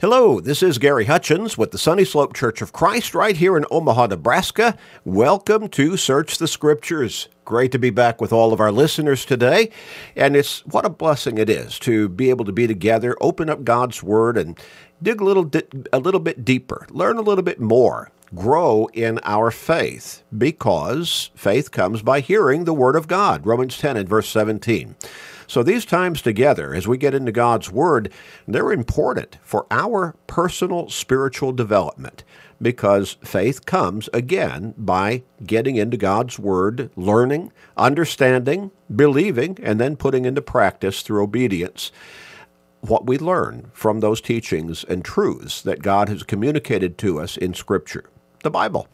Hello, this is Gary Hutchins with the Sunny Slope Church of Christ right here in Omaha, Nebraska. Welcome to Search the Scriptures. Great to be back with all of our listeners today. And it's what a blessing it is to be able to be together, open up God's Word, and dig a little, di- a little bit deeper, learn a little bit more, grow in our faith, because faith comes by hearing the Word of God. Romans 10 and verse 17. So these times together, as we get into God's Word, they're important for our personal spiritual development because faith comes, again, by getting into God's Word, learning, understanding, believing, and then putting into practice through obedience what we learn from those teachings and truths that God has communicated to us in Scripture, the Bible.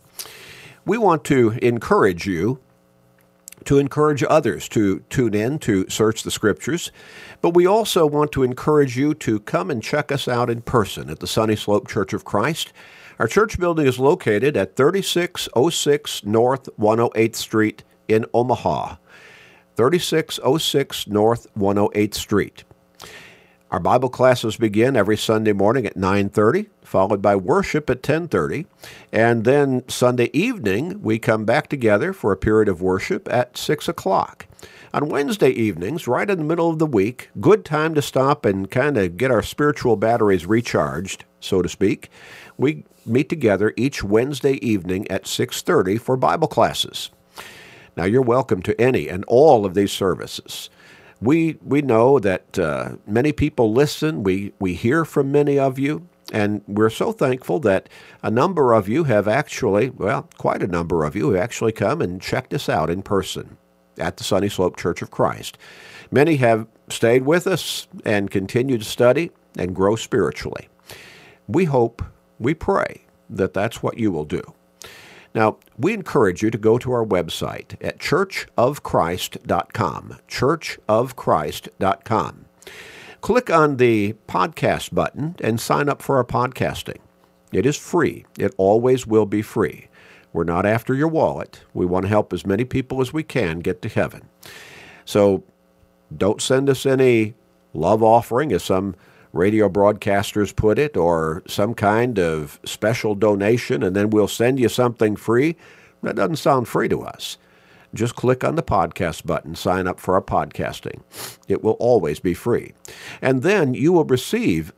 We want to encourage you to encourage others to tune in to search the scriptures. But we also want to encourage you to come and check us out in person at the Sunny Slope Church of Christ. Our church building is located at 3606 North 108th Street in Omaha. 3606 North 108th Street. Our Bible classes begin every Sunday morning at 9:30, followed by worship at 10:30, and then Sunday evening we come back together for a period of worship at 6 o'clock. On Wednesday evenings, right in the middle of the week, good time to stop and kind of get our spiritual batteries recharged, so to speak. We meet together each Wednesday evening at 6:30 for Bible classes. Now you're welcome to any and all of these services we we know that uh, many people listen. We we hear from many of you, and we're so thankful that a number of you have actually, well, quite a number of you have actually come and checked us out in person at the Sunny Slope Church of Christ. Many have stayed with us and continue to study and grow spiritually. We hope, we pray that that's what you will do. Now, we encourage you to go to our website at churchofchrist.com. Churchofchrist.com. Click on the podcast button and sign up for our podcasting. It is free. It always will be free. We're not after your wallet. We want to help as many people as we can get to heaven. So don't send us any love offering, as some radio broadcasters put it, or some kind of special donation, and then we'll send you something free. That doesn't sound free to us. Just click on the podcast button, sign up for our podcasting. It will always be free. And then you will receive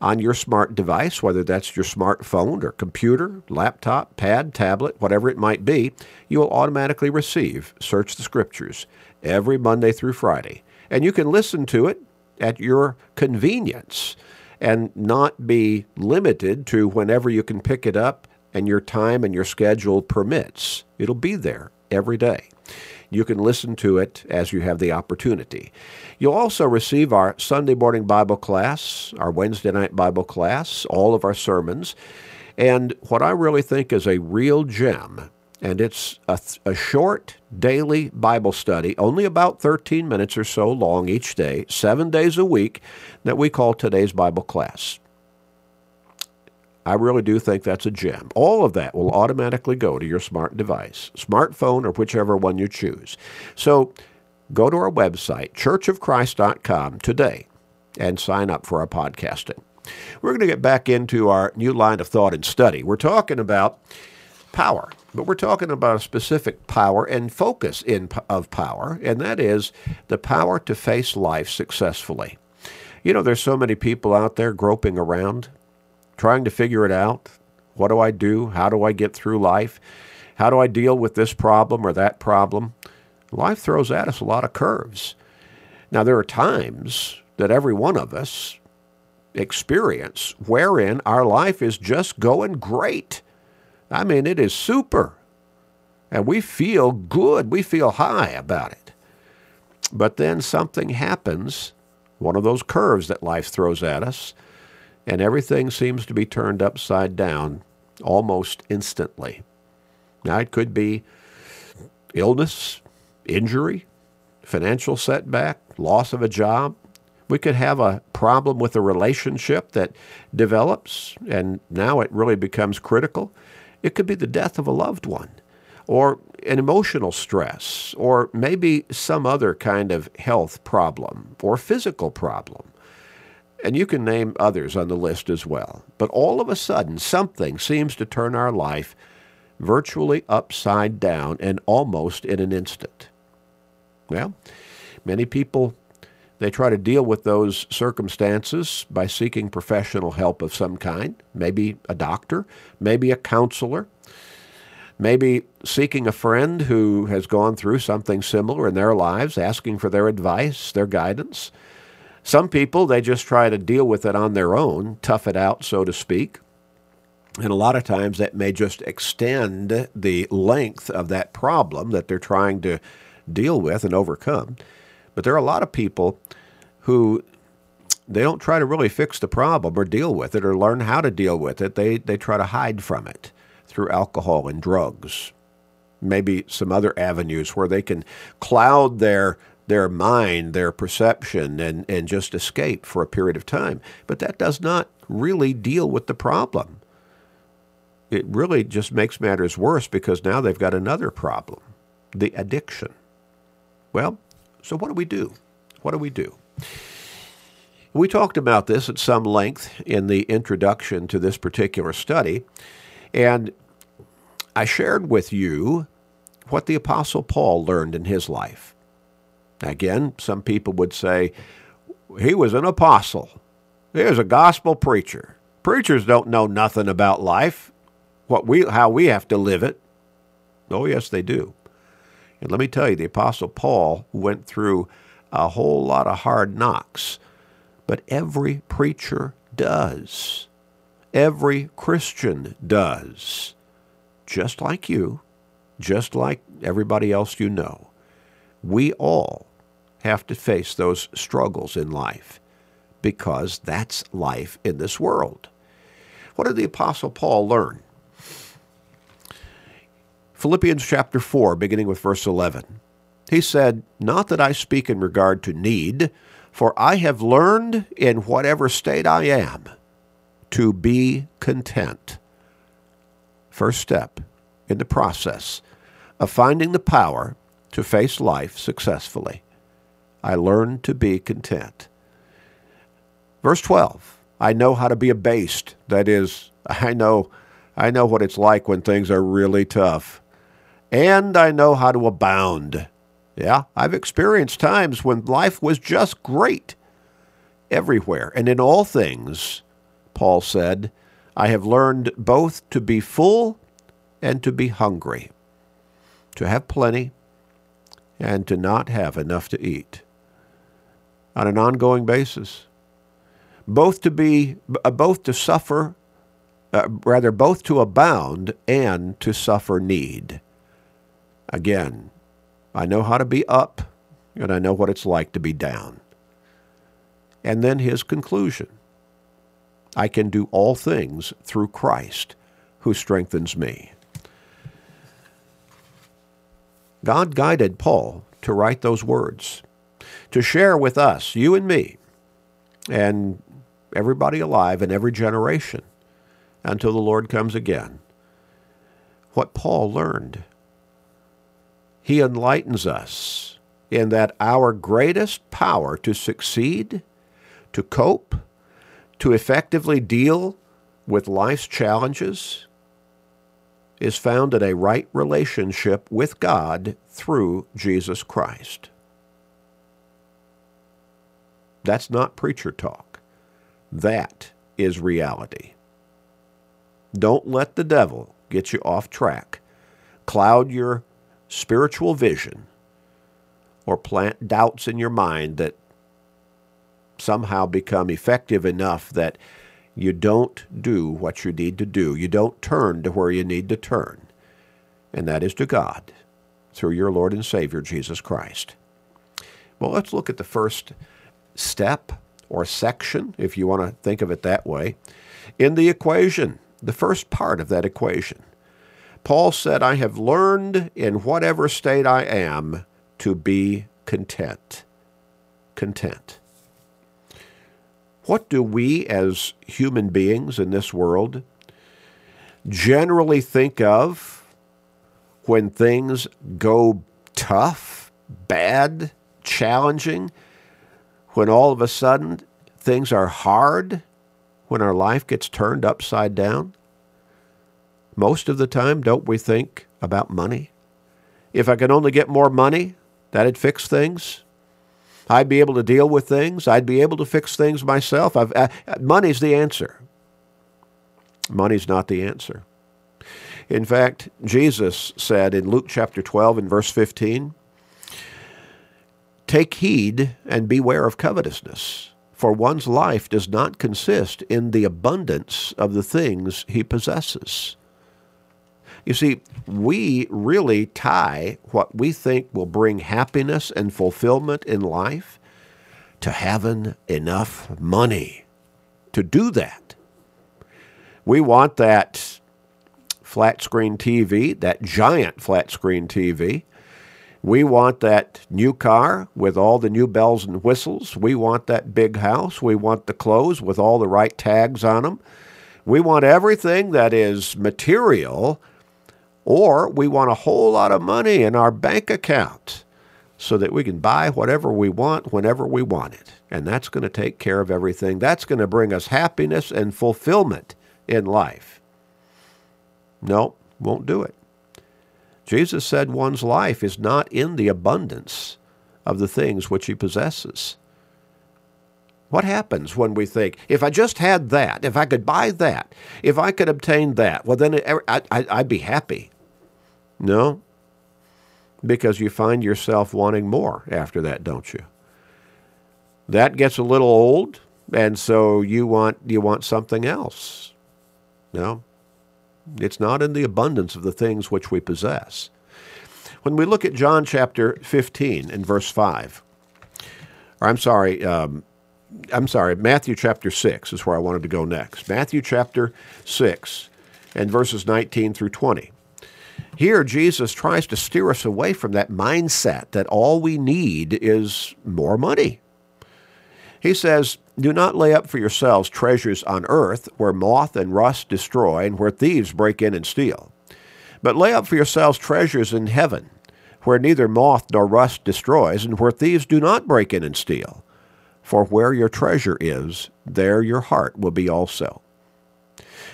on your smart device, whether that's your smartphone or computer, laptop, pad, tablet, whatever it might be, you will automatically receive Search the Scriptures every Monday through Friday. And you can listen to it at your convenience and not be limited to whenever you can pick it up and your time and your schedule permits. It'll be there every day. You can listen to it as you have the opportunity. You'll also receive our Sunday morning Bible class, our Wednesday night Bible class, all of our sermons, and what I really think is a real gem and it's a, a, short daily Bible study, only about 13 minutes or so long each day, seven days a week, that we call today's Bible class. I really do think that's a gem. All of that will automatically go to your smart device, smartphone, or whichever one you choose. So go to our website, churchofchrist.com, today and sign up for our podcasting. We're going to get back into our new line of thought and study. We're talking about power. But we're talking about a specific power and focus in, of power, and that is the power to face life successfully. You know, there's so many people out there groping around, trying to figure it out. What do I do? How do I get through life? How do I deal with this problem or that problem? Life throws at us a lot of curves. Now, there are times that every one of us experience wherein our life is just going great I mean, it is super. And we feel good. We feel high about it. But then something happens, one of those curves that life throws at us, and everything seems to be turned upside down almost instantly. Now, it could be illness, injury, financial setback, loss of a job. We could have a problem with a relationship that develops, and now it really becomes critical. It could be the death of a loved one, or an emotional stress, or maybe some other kind of health problem or physical problem. And you can name others on the list as well. But all of a sudden, something seems to turn our life virtually upside down and almost in an instant. Well, many people they try to deal with those circumstances by seeking professional help of some kind, maybe a doctor, maybe a counselor, maybe seeking a friend who has gone through something similar in their lives, asking for their advice, their guidance. Some people, they just try to deal with it on their own, tough it out, so to speak. And a lot of times that may just extend the length of that problem that they're trying to deal with and overcome. But there are a lot of people who they don't try to really fix the problem or deal with it or learn how to deal with it. They, they try to hide from it through alcohol and drugs. Maybe some other avenues where they can cloud their their mind, their perception, and, and just escape for a period of time. But that does not really deal with the problem. It really just makes matters worse because now they've got another problem the addiction. Well, so what do we do? What do we do? We talked about this at some length in the introduction to this particular study, and I shared with you what the Apostle Paul learned in his life. Again, some people would say he was an apostle. He was a gospel preacher. Preachers don't know nothing about life, what we how we have to live it. Oh yes, they do. And let me tell you, the apostle Paul went through a whole lot of hard knocks, but every preacher does. Every Christian does. Just like you, just like everybody else you know. We all have to face those struggles in life because that's life in this world. What did the Apostle Paul learn? Philippians chapter 4, beginning with verse 11. He said, Not that I speak in regard to need, for I have learned in whatever state I am to be content. First step in the process of finding the power to face life successfully. I learned to be content. Verse 12, I know how to be abased. That is, I know, I know what it's like when things are really tough. And I know how to abound. Yeah, I've experienced times when life was just great everywhere and in all things, Paul said, I have learned both to be full and to be hungry, to have plenty and to not have enough to eat on an ongoing basis. Both to be, uh, both to suffer, uh, rather, both to abound and to suffer need. Again, I know how to be up, and I know what it's like to be down. And then his conclusion I can do all things through Christ who strengthens me. God guided Paul to write those words to share with us, you and me, and everybody alive in every generation until the Lord comes again. What Paul learned. He enlightens us in that our greatest power to succeed, to cope, to effectively deal with life's challenges is found in a right relationship with God through Jesus Christ. That's not preacher talk. That is reality. Don't let the devil get you off track, cloud your spiritual vision, or plant doubts in your mind that somehow become effective enough that you don't do what you need to do. You don't turn to where you need to turn, and that is to God through your Lord and Savior, Jesus Christ. Well, let's look at the first step or section, if you want to think of it that way, in the equation, the first part of that equation. Paul said, I have learned in whatever state I am to be content. Content. What do we as human beings in this world generally think of when things go tough, bad, challenging? When all of a sudden things are hard when our life gets turned upside down? Most of the time, don't we think about money? If I could only get more money, that'd fix things. I'd be able to deal with things. I'd be able to fix things myself. I've, uh, money's the answer. Money's not the answer. In fact, Jesus said in Luke chapter 12 and verse 15, Take heed and beware of covetousness, for one's life does not consist in the abundance of the things he possesses. You see, we really tie what we think will bring happiness and fulfillment in life to having enough money to do that. We want that flat screen TV, that giant flat screen TV. We want that new car with all the new bells and whistles. We want that big house. We want the clothes with all the right tags on them. We want everything that is material or we want a whole lot of money in our bank account so that we can buy whatever we want whenever we want it. And that's going to take care of everything. That's going to bring us happiness and fulfillment in life. No, won't do it. Jesus said one's life is not in the abundance of the things which he possesses. What happens when we think, if I just had that, if I could buy that, if I could obtain that, well, then er, I'd be happy. No, because you find yourself wanting more after that, don't you? That gets a little old, and so you want you want something else. No, it's not in the abundance of the things which we possess. When we look at John chapter 15 and verse 5, or I'm sorry, um, I'm sorry, Matthew chapter 6 is where I wanted to go next. Matthew chapter 6 and verses 19 through 20. Here, Jesus tries to steer us away from that mindset that all we need is more money. He says, Do not lay up for yourselves treasures on earth where moth and rust destroy and where thieves break in and steal. But lay up for yourselves treasures in heaven where neither moth nor rust destroys and where thieves do not break in and steal. For where your treasure is, there your heart will be also.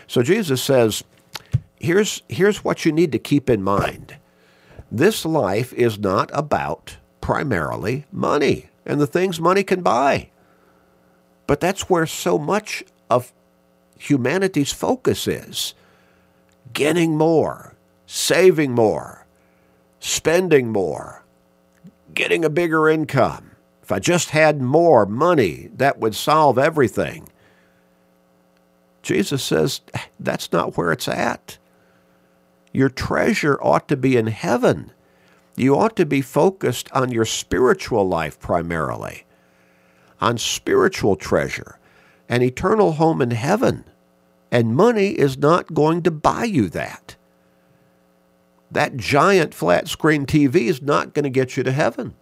So Jesus says, here's, here's what you need to keep in mind. This life is not about primarily money and the things money can buy. But that's where so much of humanity's focus is getting more, saving more, spending more, getting a bigger income. If I just had more money, that would solve everything. Jesus says that's not where it's at. Your treasure ought to be in heaven. You ought to be focused on your spiritual life primarily, on spiritual treasure, an eternal home in heaven. And money is not going to buy you that. That giant flat screen TV is not going to get you to heaven.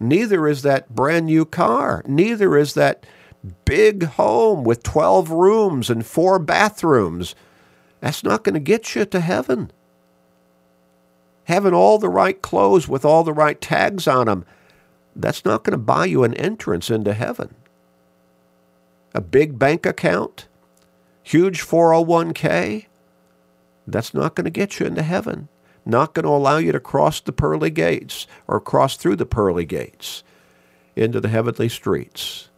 Neither is that brand new car. Neither is that big home with 12 rooms and four bathrooms that's not going to get you to heaven. Having all the right clothes with all the right tags on them, that's not going to buy you an entrance into heaven. A big bank account, huge 401k, that's not going to get you into heaven. Not going to allow you to cross the pearly gates or cross through the pearly gates into the heavenly streets.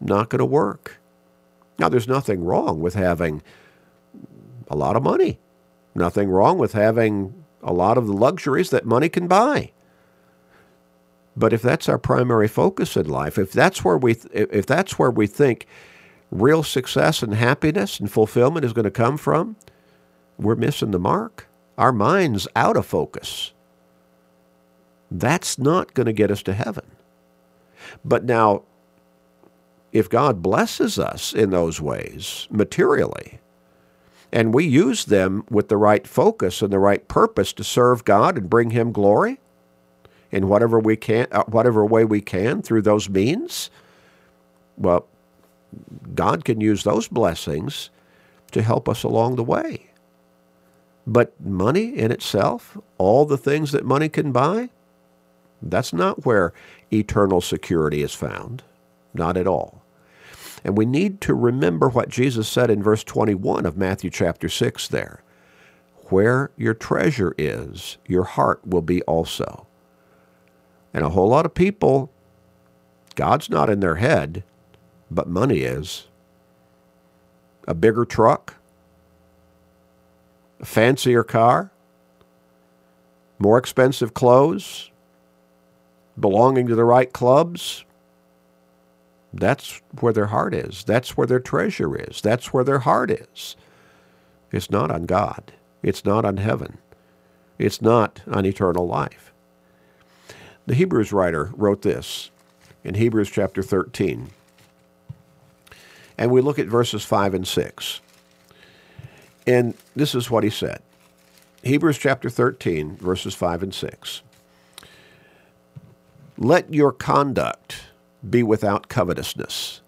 Not going to work. Now, there's nothing wrong with having a lot of money. Nothing wrong with having a lot of the luxuries that money can buy. But if that's our primary focus in life, if that's where we if that's where we think real success and happiness and fulfillment is going to come from, we're missing the mark. Our mind's out of focus. That's not going to get us to heaven. But now, if God blesses us in those ways materially, and we use them with the right focus and the right purpose to serve God and bring Him glory in whatever we can, uh, whatever way we can through those means. Well, God can use those blessings to help us along the way. But money in itself, all the things that money can buy, that's not where eternal security is found. Not at all. And we need to remember what Jesus said in verse 21 of Matthew chapter 6 there. Where your treasure is, your heart will be also. And a whole lot of people, God's not in their head, but money is. A bigger truck, a fancier car, more expensive clothes, belonging to the right clubs. That's where their heart is. That's where their treasure is. That's where their heart is. It's not on God. It's not on heaven. It's not on eternal life. The Hebrews writer wrote this in Hebrews chapter 13. And we look at verses 5 and 6. And this is what he said Hebrews chapter 13, verses 5 and 6. Let your conduct be without covetousness.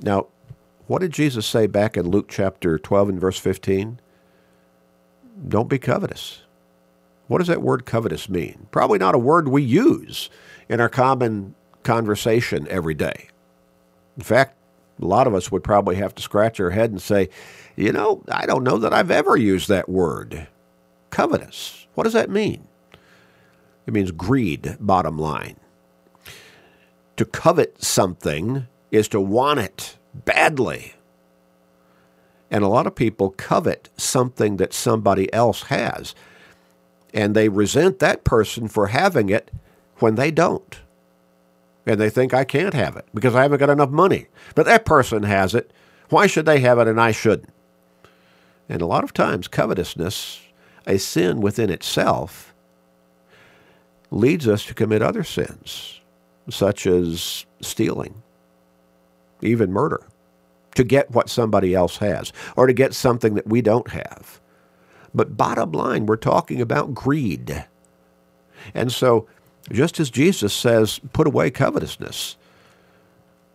Now, what did Jesus say back in Luke chapter 12 and verse 15? Don't be covetous. What does that word covetous mean? Probably not a word we use in our common conversation every day. In fact, a lot of us would probably have to scratch our head and say, you know, I don't know that I've ever used that word. Covetous. What does that mean? It means greed, bottom line. To covet something is to want it badly. And a lot of people covet something that somebody else has. And they resent that person for having it when they don't. And they think I can't have it because I haven't got enough money. But that person has it. Why should they have it and I shouldn't? And a lot of times, covetousness, a sin within itself, leads us to commit other sins, such as stealing, even murder, to get what somebody else has, or to get something that we don't have. But bottom line, we're talking about greed. And so, just as Jesus says, put away covetousness,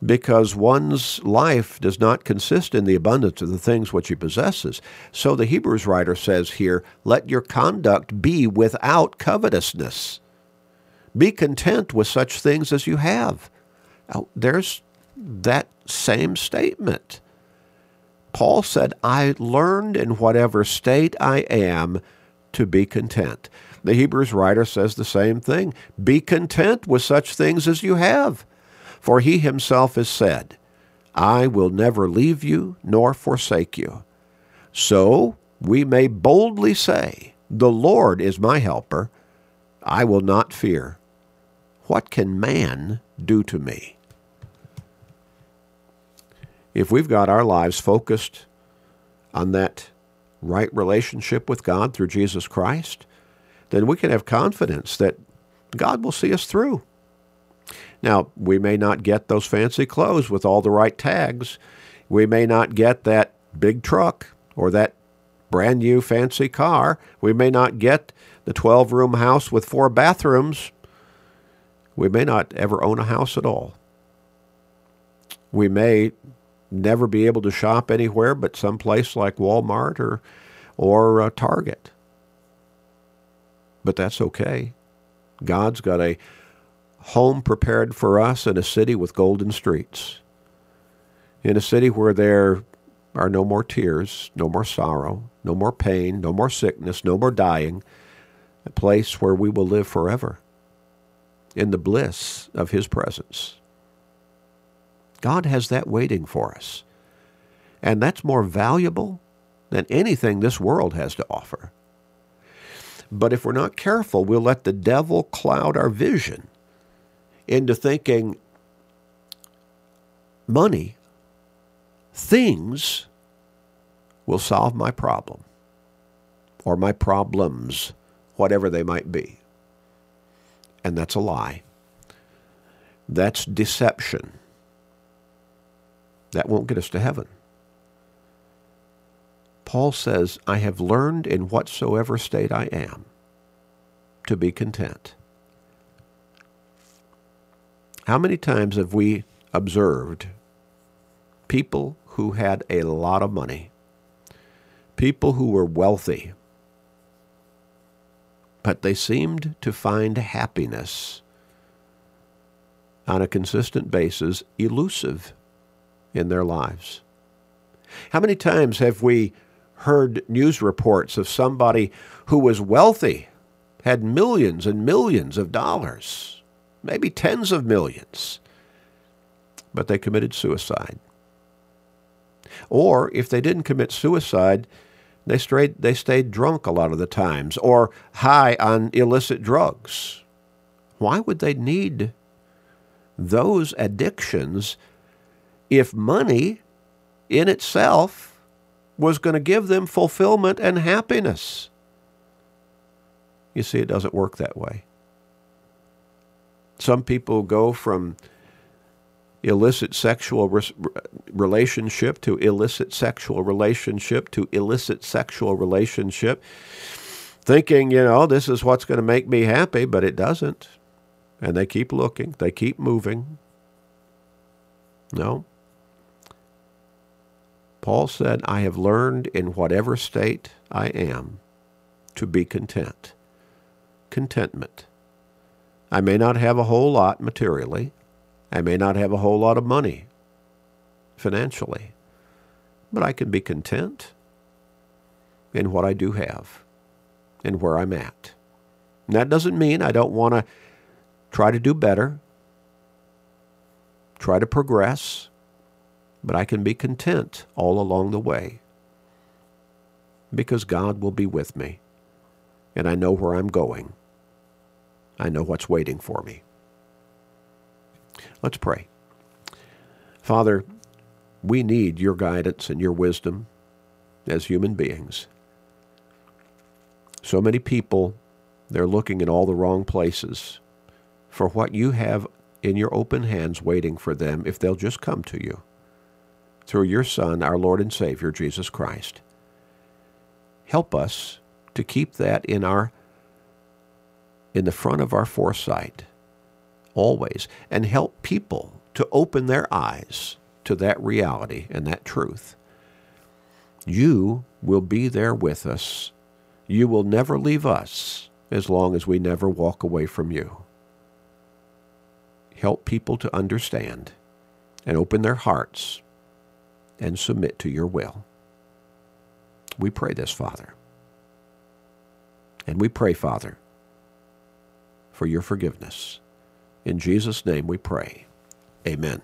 because one's life does not consist in the abundance of the things which he possesses. So the Hebrews writer says here, let your conduct be without covetousness. Be content with such things as you have. There's that same statement. Paul said, I learned in whatever state I am to be content. The Hebrews writer says the same thing. Be content with such things as you have. For he himself has said, I will never leave you nor forsake you. So we may boldly say, The Lord is my helper. I will not fear. What can man do to me? If we've got our lives focused on that right relationship with God through Jesus Christ, then we can have confidence that God will see us through. Now, we may not get those fancy clothes with all the right tags. We may not get that big truck or that brand new fancy car. We may not get the 12 room house with four bathrooms. We may not ever own a house at all. We may never be able to shop anywhere but some place like Walmart or, or uh, Target. But that's okay. God's got a home prepared for us in a city with golden streets, in a city where there are no more tears, no more sorrow, no more pain, no more sickness, no more dying, a place where we will live forever in the bliss of His presence. God has that waiting for us. And that's more valuable than anything this world has to offer. But if we're not careful, we'll let the devil cloud our vision into thinking money, things will solve my problem or my problems, whatever they might be. And that's a lie. That's deception. That won't get us to heaven. Paul says, I have learned in whatsoever state I am to be content. How many times have we observed people who had a lot of money, people who were wealthy, but they seemed to find happiness on a consistent basis elusive? In their lives. How many times have we heard news reports of somebody who was wealthy, had millions and millions of dollars, maybe tens of millions, but they committed suicide? Or if they didn't commit suicide, they stayed, they stayed drunk a lot of the times or high on illicit drugs. Why would they need those addictions if money in itself was going to give them fulfillment and happiness? You see, it doesn't work that way. Some people go from illicit sexual re- relationship to illicit sexual relationship to illicit sexual relationship, thinking, you know, this is what's going to make me happy, but it doesn't. And they keep looking, they keep moving. No. Paul said, I have learned in whatever state I am to be content. Contentment. I may not have a whole lot materially. I may not have a whole lot of money financially, but I can be content in what I do have and where I'm at. And that doesn't mean I don't want to try to do better, try to progress, but I can be content all along the way because God will be with me and I know where I'm going. I know what's waiting for me. Let's pray. Father, we need your guidance and your wisdom as human beings. So many people, they're looking in all the wrong places for what you have in your open hands waiting for them if they'll just come to you through your Son, our Lord and Savior, Jesus Christ. Help us to keep that in our in the front of our foresight always, and help people to open their eyes to that reality and that truth. You will be there with us. You will never leave us as long as we never walk away from you. Help people to understand and open their hearts and submit to your will. We pray this, Father. And we pray, Father, for your forgiveness. In Jesus' name we pray. Amen.